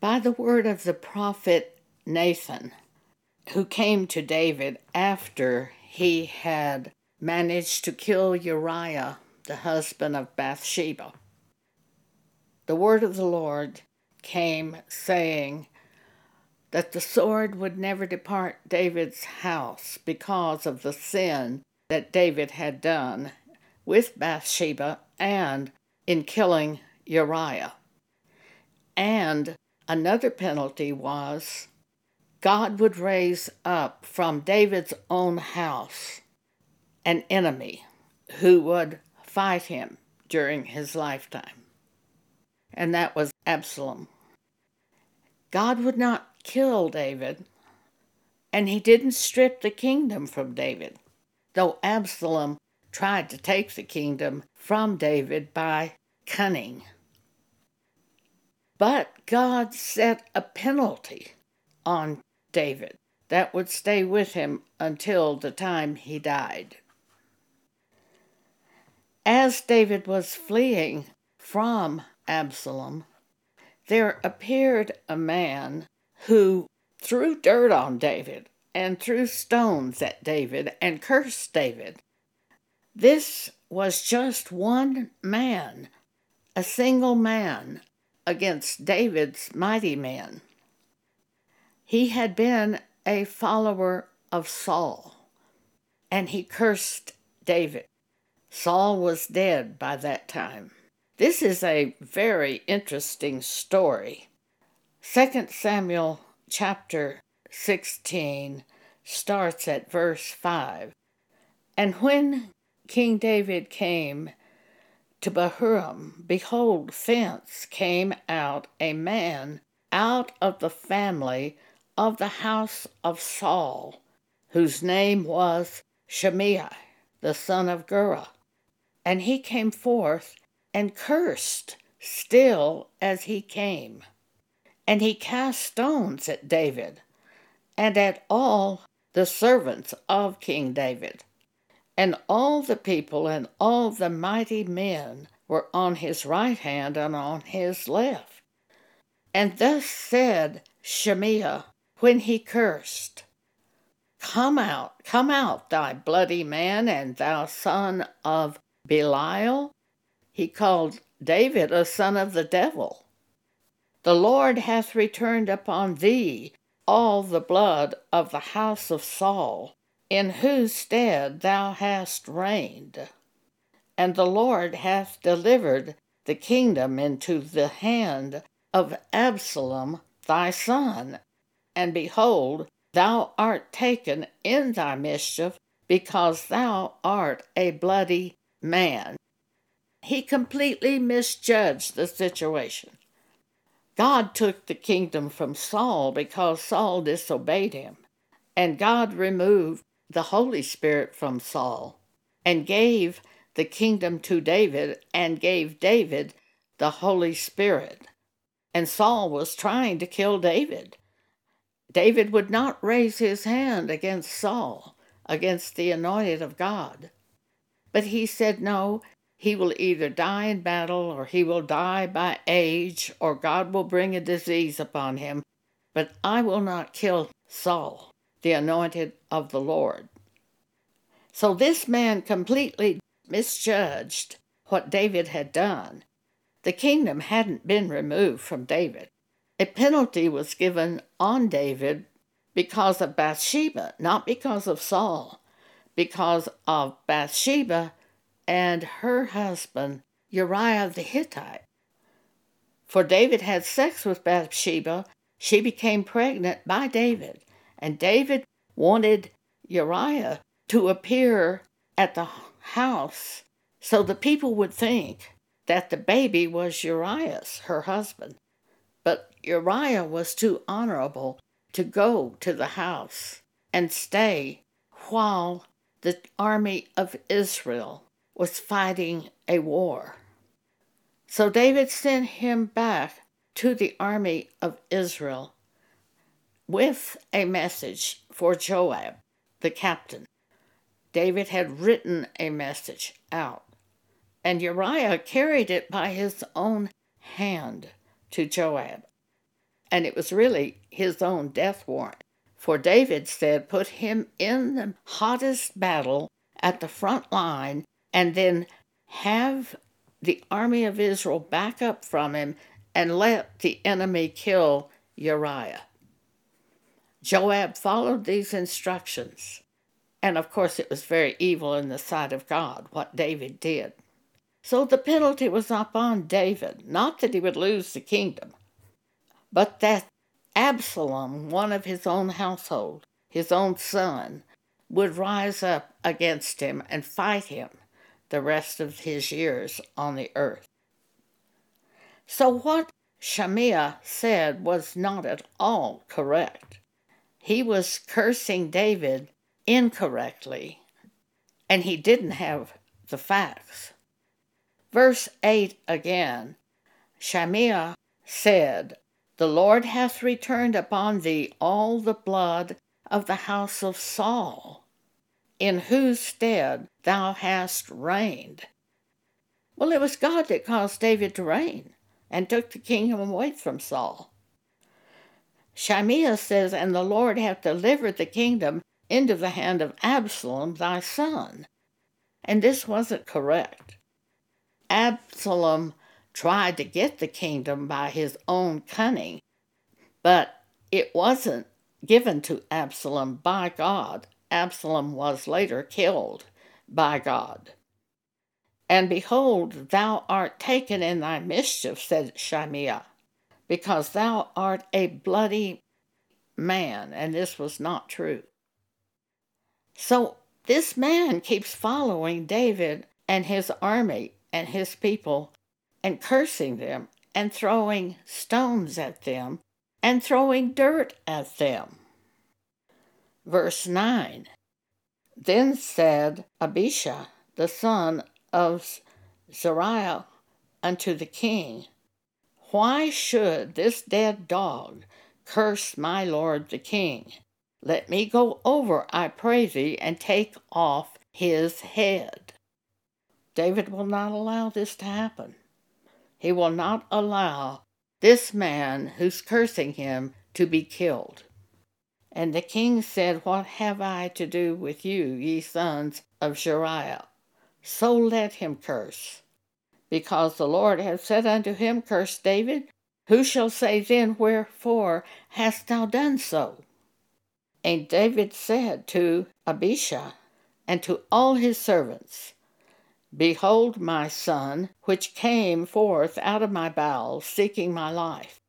by the word of the prophet Nathan, who came to David after he had managed to kill Uriah, the husband of Bathsheba. The word of the Lord came saying that the sword would never depart David's house because of the sin that David had done with Bathsheba and in killing Uriah. And another penalty was God would raise up from David's own house an enemy who would fight him during his lifetime. And that was Absalom. God would not kill David, and he didn't strip the kingdom from David, though Absalom tried to take the kingdom from David by cunning. But God set a penalty on David that would stay with him until the time he died. As David was fleeing from Absalom, there appeared a man who threw dirt on David and threw stones at David and cursed David. This was just one man, a single man, against David's mighty men. He had been a follower of Saul, and he cursed David. Saul was dead by that time. This is a very interesting story. 2 Samuel chapter 16 starts at verse 5. And when King David came to Bahurim, behold, thence came out a man out of the family of the house of Saul, whose name was Shimei, the son of Gera. And he came forth and cursed still as he came. And he cast stones at David and at all the servants of King David. And all the people and all the mighty men were on his right hand and on his left. And thus said Shimei when he cursed, Come out, come out, thou bloody man, and thou son of Belial, he called David a son of the devil. The Lord hath returned upon thee all the blood of the house of Saul, in whose stead thou hast reigned. And the Lord hath delivered the kingdom into the hand of Absalom thy son. And behold, thou art taken in thy mischief, because thou art a bloody man. He completely misjudged the situation. God took the kingdom from Saul because Saul disobeyed him, and God removed the Holy Spirit from Saul and gave the kingdom to David and gave David the Holy Spirit. And Saul was trying to kill David. David would not raise his hand against Saul, against the anointed of God. But he said, No, he will either die in battle or he will die by age or God will bring a disease upon him. But I will not kill Saul, the anointed of the Lord. So this man completely misjudged what David had done. The kingdom hadn't been removed from David. A penalty was given on David because of Bathsheba, not because of Saul because of Bathsheba and her husband Uriah the Hittite. For David had sex with Bathsheba, she became pregnant by David, and David wanted Uriah to appear at the house so the people would think that the baby was Uriah's, her husband. But Uriah was too honorable to go to the house and stay while the army of Israel was fighting a war. So David sent him back to the army of Israel with a message for Joab, the captain. David had written a message out, and Uriah carried it by his own hand to Joab. and it was really his own death warrant. For David said, Put him in the hottest battle at the front line, and then have the army of Israel back up from him and let the enemy kill Uriah. Joab followed these instructions. And of course, it was very evil in the sight of God what David did. So the penalty was upon David, not that he would lose the kingdom, but that Absalom, one of his own household, his own son, would rise up against him and fight him the rest of his years on the earth. So, what Shemaiah said was not at all correct. He was cursing David incorrectly, and he didn't have the facts. Verse 8 again Shemaiah said, The Lord hath returned upon thee all the blood of the house of Saul, in whose stead thou hast reigned. Well, it was God that caused David to reign and took the kingdom away from Saul. Shemaiah says, And the Lord hath delivered the kingdom into the hand of Absalom thy son. And this wasn't correct. Absalom tried to get the kingdom by his own cunning, but it wasn't given to Absalom by God. Absalom was later killed by God. And behold, thou art taken in thy mischief, said Shemaiah, because thou art a bloody man. And this was not true. So this man keeps following David and his army and his people and cursing them and throwing stones at them and throwing dirt at them. Verse 9 Then said Abishai, the son of Zeruiah, unto the king, Why should this dead dog curse my lord the king? Let me go over, I pray thee, and take off his head. David will not allow this to happen. He will not allow this man who's cursing him to be killed. And the king said, What have I to do with you, ye sons of Zeruiah? So let him curse. Because the Lord hath said unto him, Curse David. Who shall say then, Wherefore hast thou done so? And David said to Abishai and to all his servants, Behold my son, which came forth out of my bowels, seeking my life.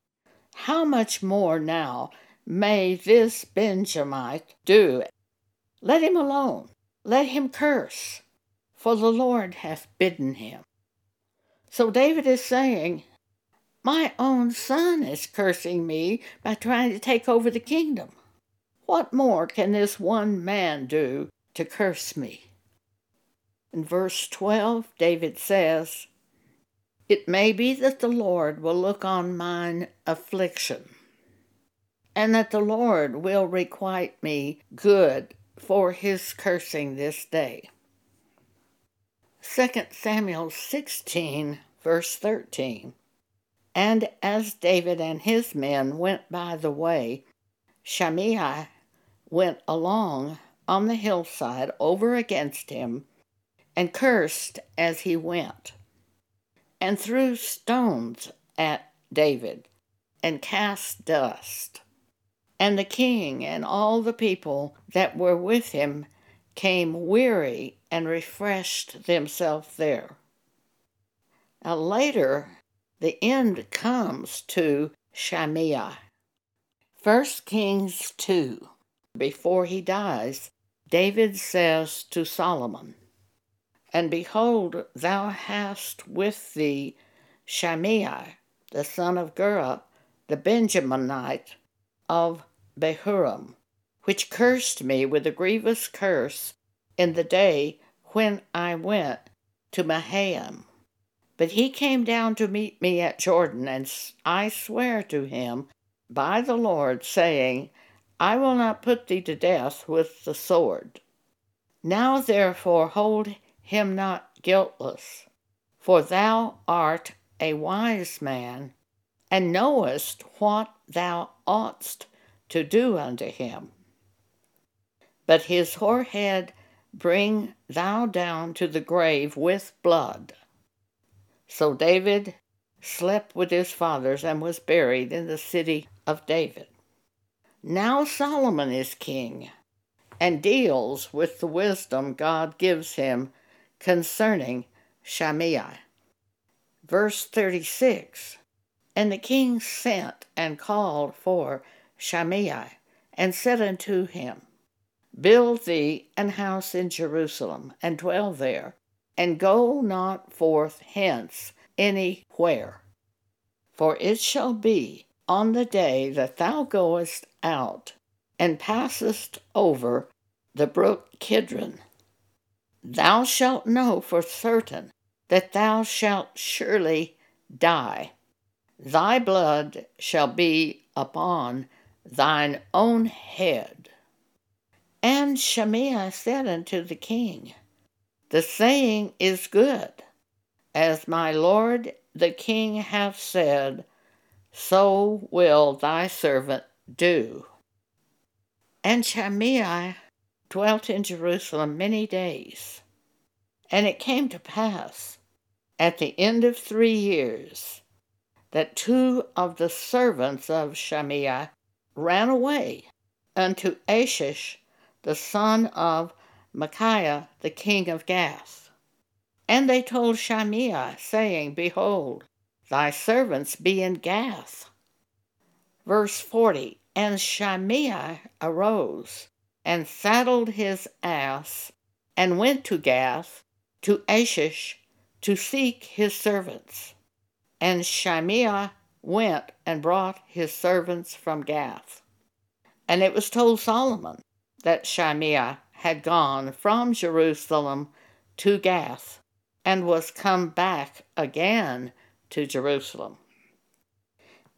How much more now may this Benjamite do? Let him alone, let him curse, for the Lord hath bidden him. So David is saying, My own son is cursing me by trying to take over the kingdom. What more can this one man do to curse me? In verse 12, David says, It may be that the Lord will look on mine affliction, and that the Lord will requite me good for his cursing this day. 2 Samuel 16, verse 13. And as David and his men went by the way, Shimei went along on the hillside over against him and cursed as he went, and threw stones at David and cast dust. And the king and all the people that were with him came weary and refreshed themselves there. Now later, the end comes to Shimei. 1 Kings 2 before he dies, David says to Solomon, And behold, thou hast with thee Shimei, the son of Gera, the Benjaminite of Bahurim, which cursed me with a grievous curse in the day when I went to Mahanaim. But he came down to meet me at Jordan, and I swear to him by the Lord, saying, I will not put thee to death with the sword. Now therefore hold him not guiltless, for thou art a wise man, and knowest what thou oughtest to do unto him. But his forehead bring thou down to the grave with blood. So David slept with his fathers and was buried in the city of David. Now Solomon is king and deals with the wisdom God gives him concerning Shimei. Verse 36 And the king sent and called for Shimei and said unto him, Build thee an house in Jerusalem, and dwell there, and go not forth hence anywhere. For it shall be on the day that thou goest out, and passest over the brook Kidron, thou shalt know for certain that thou shalt surely die. Thy blood shall be upon thine own head. And Shimei said unto the king, The saying is good, as my lord the king hath said, so will thy servant do. And Shimei dwelt in Jerusalem many days. And it came to pass, at the end of three years, that two of the servants of Shimei ran away unto Achish the son of Micaiah, the king of Gath. And they told Shimei, saying, Behold, thy servants be in Gath. Verse 40 And Shimei arose and saddled his ass and went to Gath to Achish to seek his servants. And Shimei went and brought his servants from Gath. And it was told Solomon, that Shimei had gone from Jerusalem to Gath and was come back again to Jerusalem.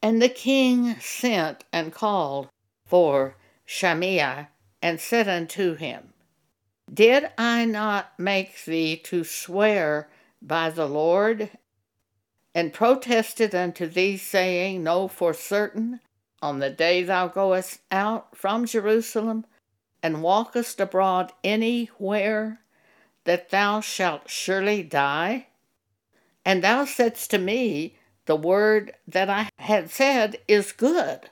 And the king sent and called for Shimei and said unto him, Did I not make thee to swear by the Lord, and protested unto thee, saying, Know for certain, on the day thou goest out from Jerusalem, and walkest abroad anywhere, that thou shalt surely die? And thou saidst to me, The word that I had said is good.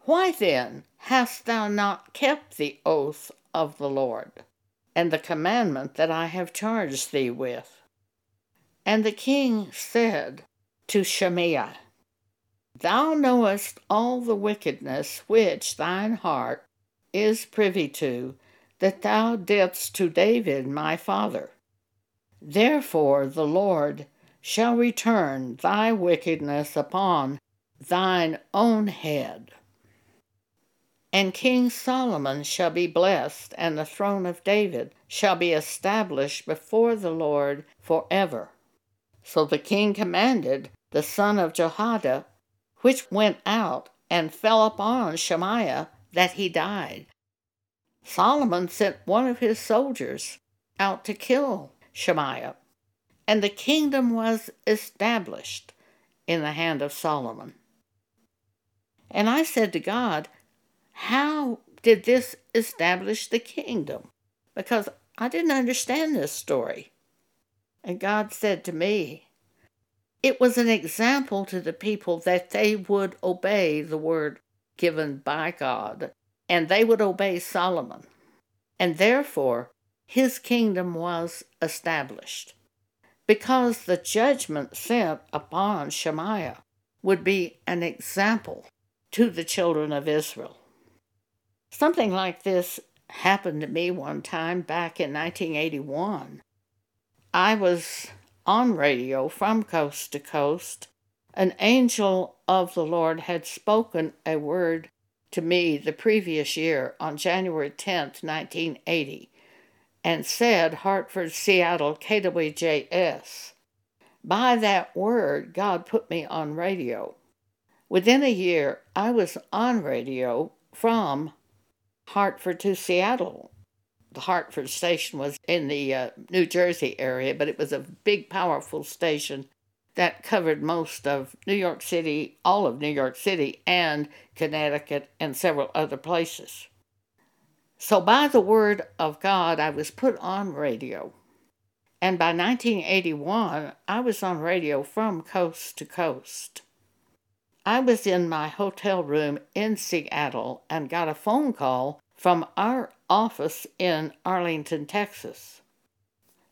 Why then hast thou not kept the oath of the Lord, and the commandment that I have charged thee with? And the king said to Shimei, Thou knowest all the wickedness which thine heart is privy to that thou didst to David my father. Therefore the Lord shall return thy wickedness upon thine own head. And King Solomon shall be blessed, and the throne of David shall be established before the Lord for ever. So the king commanded the son of Jehoiada, which went out and fell upon Shemaiah, that he died. Solomon sent one of his soldiers out to kill Shemaiah, and the kingdom was established in the hand of Solomon. And I said to God, How did this establish the kingdom? Because I didn't understand this story. And God said to me, It was an example to the people that they would obey the word given by God and they would obey Solomon. And therefore, his kingdom was established. Because the judgment sent upon Shemaiah would be an example to the children of Israel. Something like this happened to me one time back in 1981. I was on radio from coast to coast. An angel of the Lord had spoken a word to me the previous year on January 10th, 1980, and said Hartford, Seattle, KWJS. By that word, God put me on radio. Within a year, I was on radio from Hartford to Seattle. The Hartford station was in the uh, New Jersey area, but it was a big, powerful station that covered most of New York City, all of New York City, and Connecticut, and several other places. So, by the word of God, I was put on radio. And by 1981, I was on radio from coast to coast. I was in my hotel room in Seattle and got a phone call from our office in Arlington, Texas.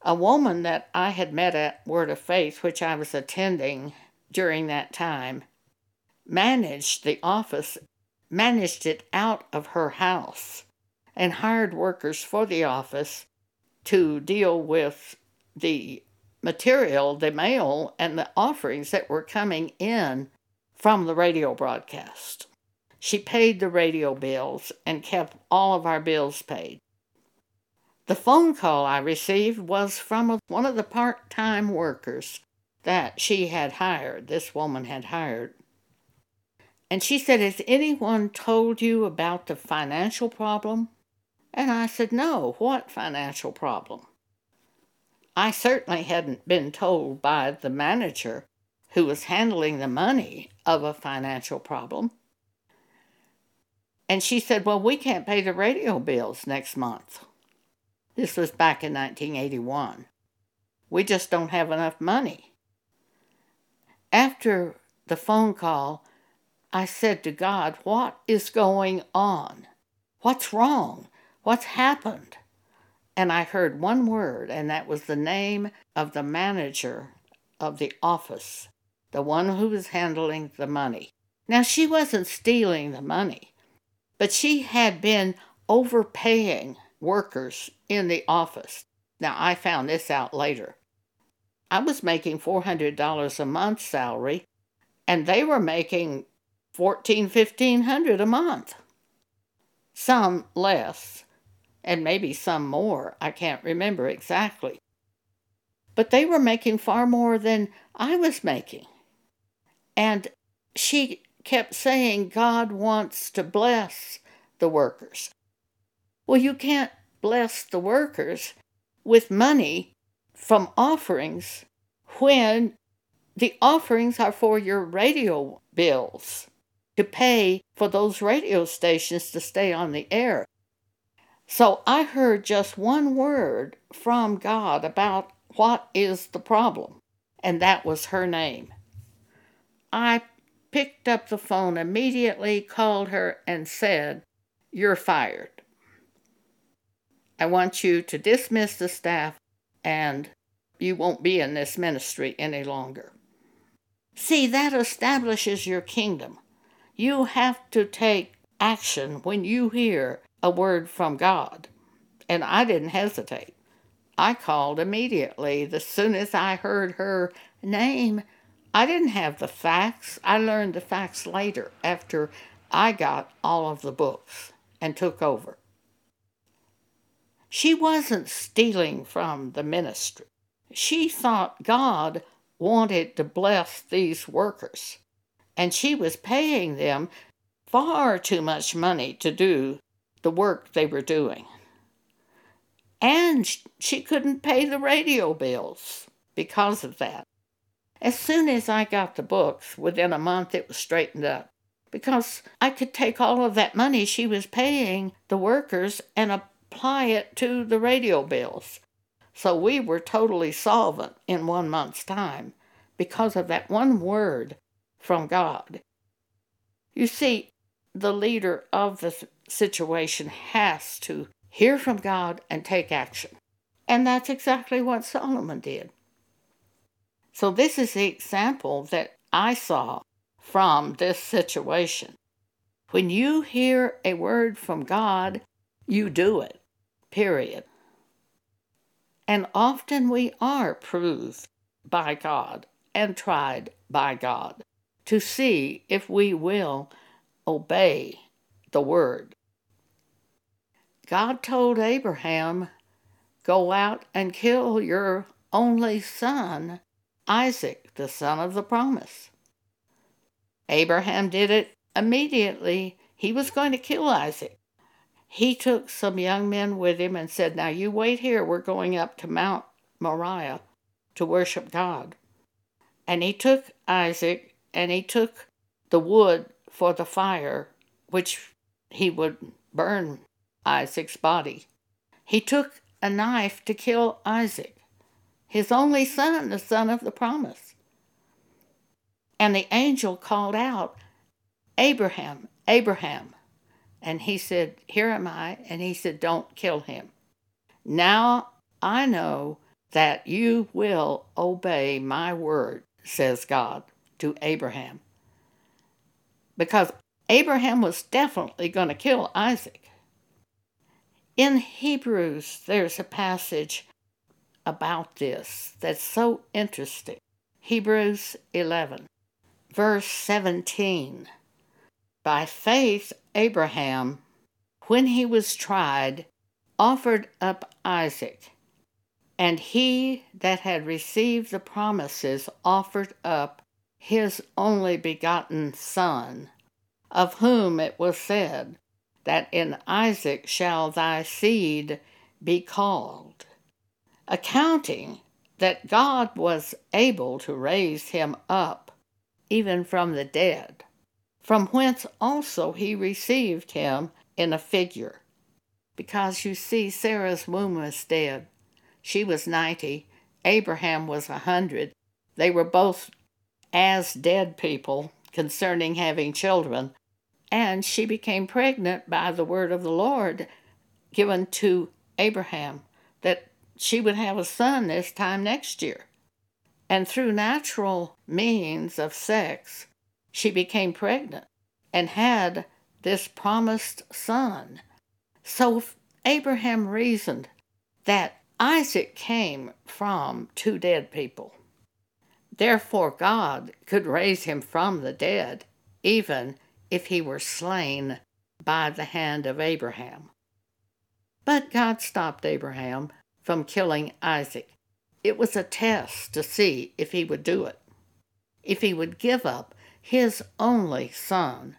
A woman that I had met at Word of Faith, which I was attending during that time, managed the office, managed it out of her house, and hired workers for the office to deal with the material, the mail, and the offerings that were coming in from the radio broadcast. She paid the radio bills and kept all of our bills paid. The phone call I received was from one of the part time workers that she had hired, this woman had hired. And she said, Has anyone told you about the financial problem? And I said, No, what financial problem? I certainly hadn't been told by the manager who was handling the money of a financial problem. And she said, Well, we can't pay the radio bills next month. This was back in 1981. We just don't have enough money. After the phone call, I said to God, What is going on? What's wrong? What's happened? And I heard one word, and that was the name of the manager of the office, the one who was handling the money. Now, she wasn't stealing the money, but she had been overpaying workers in the office. Now, I found this out later. I was making $400 a month salary, and they were making $1,400, $1,500 a month. Some less, and maybe some more. I can't remember exactly. But they were making far more than I was making. And she kept saying God wants to bless the workers. Well, you can't bless the workers with money from offerings when the offerings are for your radio bills to pay for those radio stations to stay on the air. So I heard just one word from God about what is the problem, and that was her name. I picked up the phone immediately, called her, and said, You're fired. I want you to dismiss the staff, and you won't be in this ministry any longer. See, that establishes your kingdom. You have to take action when you hear a word from God. And I didn't hesitate. I called immediately. As soon as I heard her name, I didn't have the facts. I learned the facts later after I got all of the books and took over. She wasn't stealing from the ministry. She thought God wanted to bless these workers, and she was paying them far too much money to do the work they were doing. And she couldn't pay the radio bills because of that. As soon as I got the books, within a month it was straightened up because I could take all of that money she was paying the workers and apply it to the radio bills. So we were totally solvent in one month's time because of that one word from God. You see, the leader of the situation has to hear from God and take action. And that's exactly what Solomon did. So, this is the example that I saw from this situation. When you hear a word from God, you do it, period. And often we are proved by God and tried by God to see if we will obey the word. God told Abraham, Go out and kill your only son, Isaac, the son of the promise. Abraham did it immediately. He was going to kill Isaac. He took some young men with him and said, Now you wait here. We're going up to Mount Moriah to worship God. And he took Isaac and he took the wood for the fire, which he would burn Isaac's body. He took a knife to kill Isaac, his only son, the son of the promise. And the angel called out, Abraham, Abraham. And he said, Here am I. And he said, Don't kill him. Now I know that you will obey my word, says God to Abraham. Because Abraham was definitely going to kill Isaac. In Hebrews, there's a passage about this that's so interesting. Hebrews 11, verse 17. By faith, Abraham, when he was tried, offered up Isaac, and he that had received the promises offered up his only begotten Son, of whom it was said, That in Isaac shall thy seed be called, accounting that God was able to raise him up even from the dead from whence also he received him in a figure. Because you see, Sarah's womb was dead. She was ninety, Abraham was a hundred. They were both as dead people concerning having children, and she became pregnant by the word of the Lord given to Abraham that she would have a son this time next year. And through natural means of sex, she became pregnant and had this promised son. So Abraham reasoned that Isaac came from two dead people. Therefore, God could raise him from the dead, even if he were slain by the hand of Abraham. But God stopped Abraham from killing Isaac. It was a test to see if he would do it, if he would give up his only son,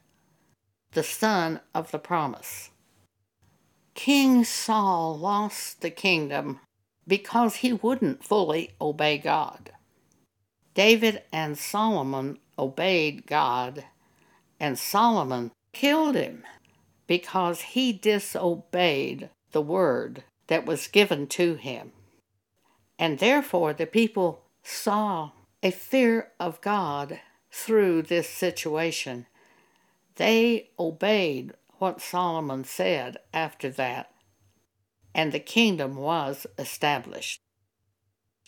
the son of the promise. King Saul lost the kingdom because he wouldn't fully obey God. David and Solomon obeyed God, and Solomon killed him because he disobeyed the word that was given to him. And therefore, the people saw a fear of God through this situation. They obeyed what Solomon said after that, and the kingdom was established.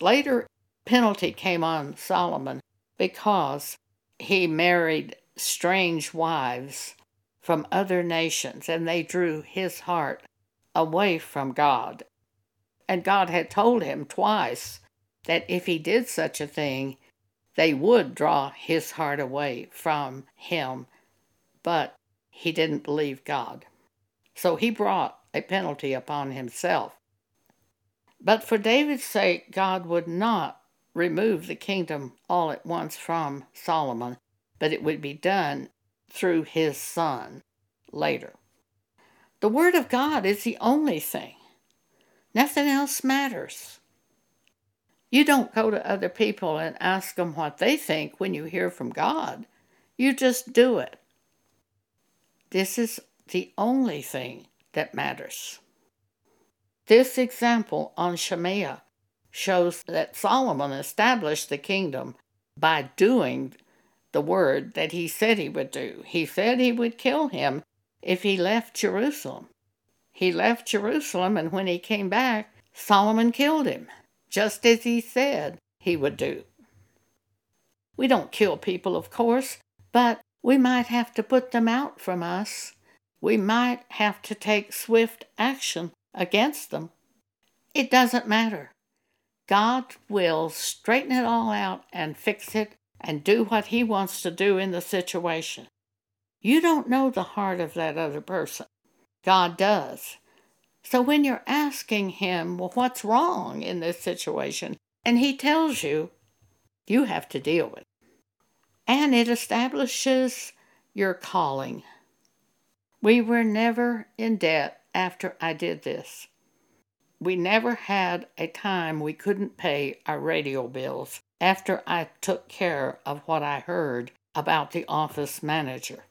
Later, penalty came on Solomon because he married strange wives from other nations, and they drew his heart away from God. And God had told him twice that if he did such a thing, they would draw his heart away from him, but he didn't believe God. So he brought a penalty upon himself. But for David's sake, God would not remove the kingdom all at once from Solomon, but it would be done through his son later. The Word of God is the only thing. Nothing else matters. You don't go to other people and ask them what they think when you hear from God. You just do it. This is the only thing that matters. This example on Shemaiah shows that Solomon established the kingdom by doing the word that he said he would do. He said he would kill him if he left Jerusalem. He left Jerusalem, and when he came back, Solomon killed him just as he said he would do. We don't kill people, of course, but we might have to put them out from us. We might have to take swift action against them. It doesn't matter. God will straighten it all out and fix it and do what He wants to do in the situation. You don't know the heart of that other person. God does. So when you're asking him, well, what's wrong in this situation? And he tells you, you have to deal with it. And it establishes your calling. We were never in debt after I did this. We never had a time we couldn't pay our radio bills after I took care of what I heard about the office manager.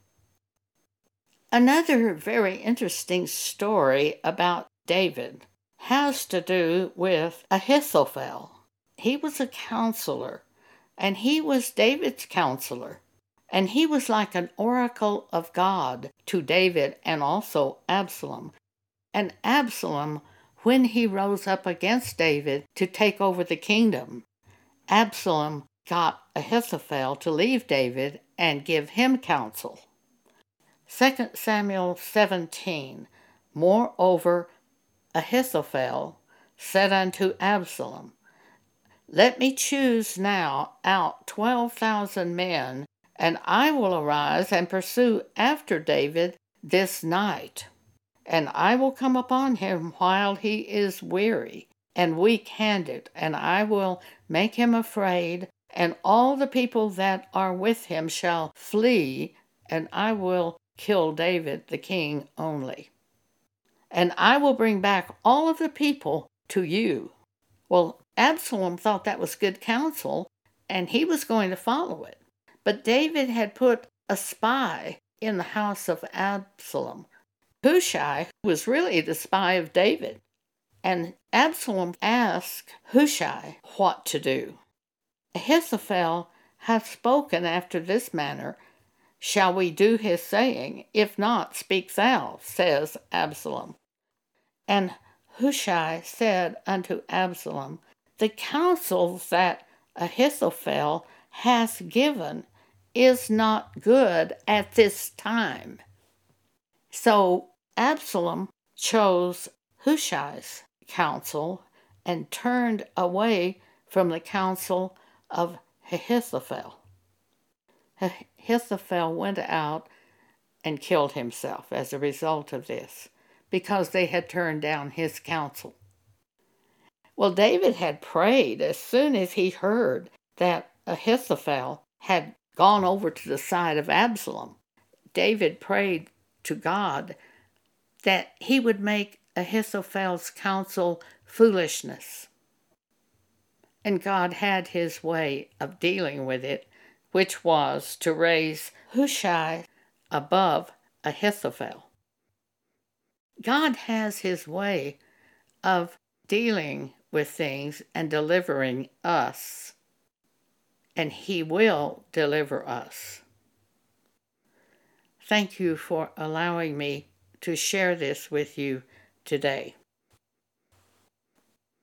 Another very interesting story about David has to do with Ahithophel. He was a counselor, and he was David's counselor. And he was like an oracle of God to David and also Absalom. And Absalom, when he rose up against David to take over the kingdom, Absalom got Ahithophel to leave David and give him counsel. 2 Samuel 17 Moreover, Ahithophel said unto Absalom, Let me choose now out twelve thousand men, and I will arise and pursue after David this night. And I will come upon him while he is weary and weak handed, and I will make him afraid, and all the people that are with him shall flee, and I will kill David the king only. And I will bring back all of the people to you. Well, Absalom thought that was good counsel, and he was going to follow it. But David had put a spy in the house of Absalom. Hushai was really the spy of David. And Absalom asked Hushai what to do. Ahithophel hath spoken after this manner, Shall we do his saying? If not, speak thou, says Absalom. And Hushai said unto Absalom, The counsel that Ahithophel hath given is not good at this time. So Absalom chose Hushai's counsel and turned away from the counsel of Ahithophel. Ahithophel went out and killed himself as a result of this because they had turned down his counsel. Well, David had prayed as soon as he heard that Ahithophel had gone over to the side of Absalom. David prayed to God that he would make Ahithophel's counsel foolishness. And God had his way of dealing with it which was to raise Hushai above Ahithophel. God has his way of dealing with things and delivering us, and he will deliver us. Thank you for allowing me to share this with you today.